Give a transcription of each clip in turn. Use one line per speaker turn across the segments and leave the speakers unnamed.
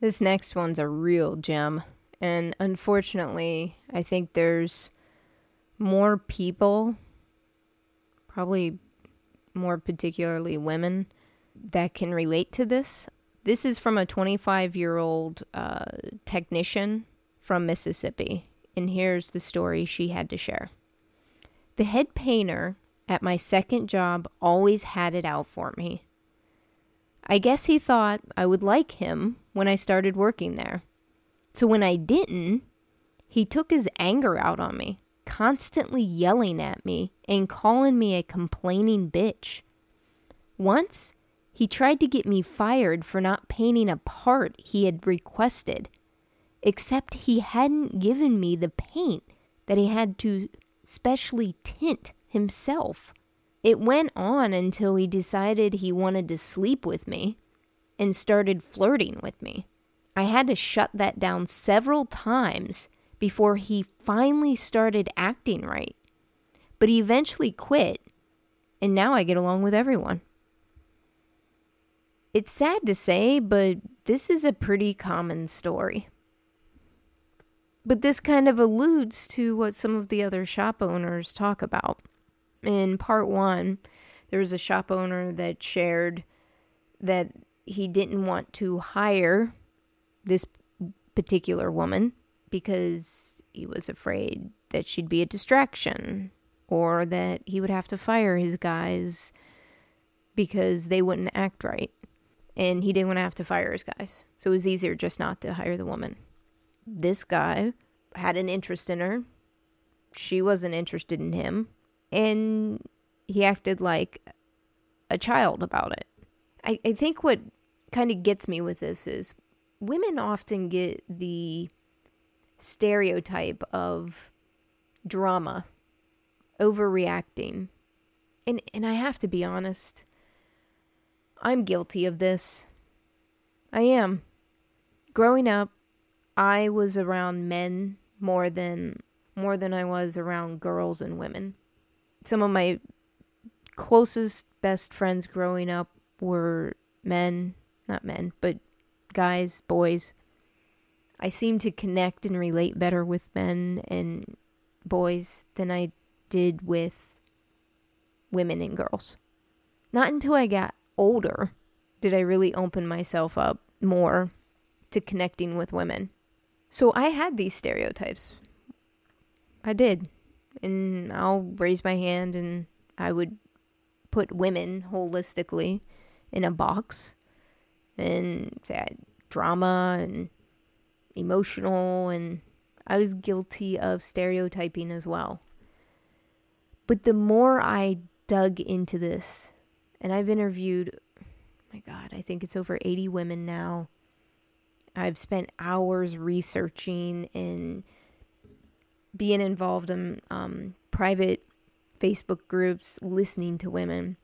This next one's a real gem. And unfortunately, I think there's more people, probably more particularly women, that can relate to this. This is from a 25 year old uh, technician from Mississippi. And here's the story she had to share. The head painter at my second job always had it out for me. I guess he thought I would like him when I started working there. So when I didn't, he took his anger out on me, constantly yelling at me and calling me a complaining bitch. Once, he tried to get me fired for not painting a part he had requested, except he hadn't given me the paint that he had to specially tint himself. It went on until he decided he wanted to sleep with me and started flirting with me. I had to shut that down several times before he finally started acting right. But he eventually quit, and now I get along with everyone. It's sad to say, but this is a pretty common story. But this kind of alludes to what some of the other shop owners talk about. In part one, there was a shop owner that shared that he didn't want to hire this particular woman because he was afraid that she'd be a distraction or that he would have to fire his guys because they wouldn't act right. And he didn't want to have to fire his guys. So it was easier just not to hire the woman. This guy had an interest in her. She wasn't interested in him. And he acted like a child about it. I, I think what kind of gets me with this is women often get the stereotype of drama, overreacting. And and I have to be honest, I'm guilty of this. I am. Growing up, I was around men more than more than I was around girls and women. Some of my closest best friends growing up were men, not men, but guys, boys. I seem to connect and relate better with men and boys than I did with women and girls. Not until I got older did I really open myself up more to connecting with women. So I had these stereotypes. I did. And I'll raise my hand and I would put women holistically in a box and say drama and emotional and I was guilty of stereotyping as well. But the more I dug into this, and I've interviewed, my God, I think it's over 80 women now. I've spent hours researching and being involved in um, private Facebook groups, listening to women.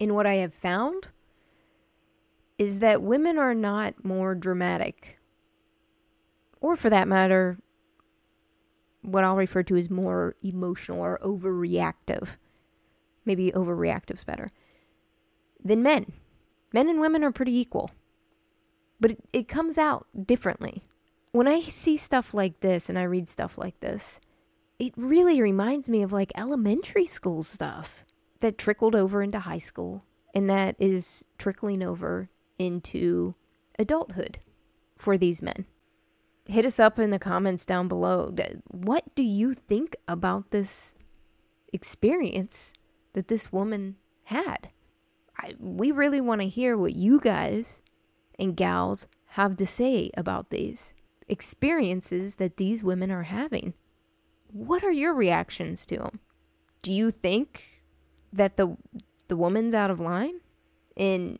And what I have found is that women are not more dramatic, or for that matter, what I'll refer to as more emotional or overreactive. Maybe overreactive is better. Than men. Men and women are pretty equal. But it, it comes out differently. When I see stuff like this and I read stuff like this, it really reminds me of like elementary school stuff that trickled over into high school and that is trickling over into adulthood for these men. Hit us up in the comments down below. What do you think about this experience that this woman had? I, we really want to hear what you guys and gals have to say about these experiences that these women are having. What are your reactions to them? Do you think that the the woman's out of line? And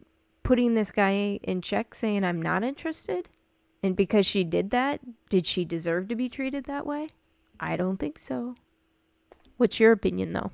putting this guy in check saying I'm not interested? And because she did that, did she deserve to be treated that way? I don't think so. What's your opinion though?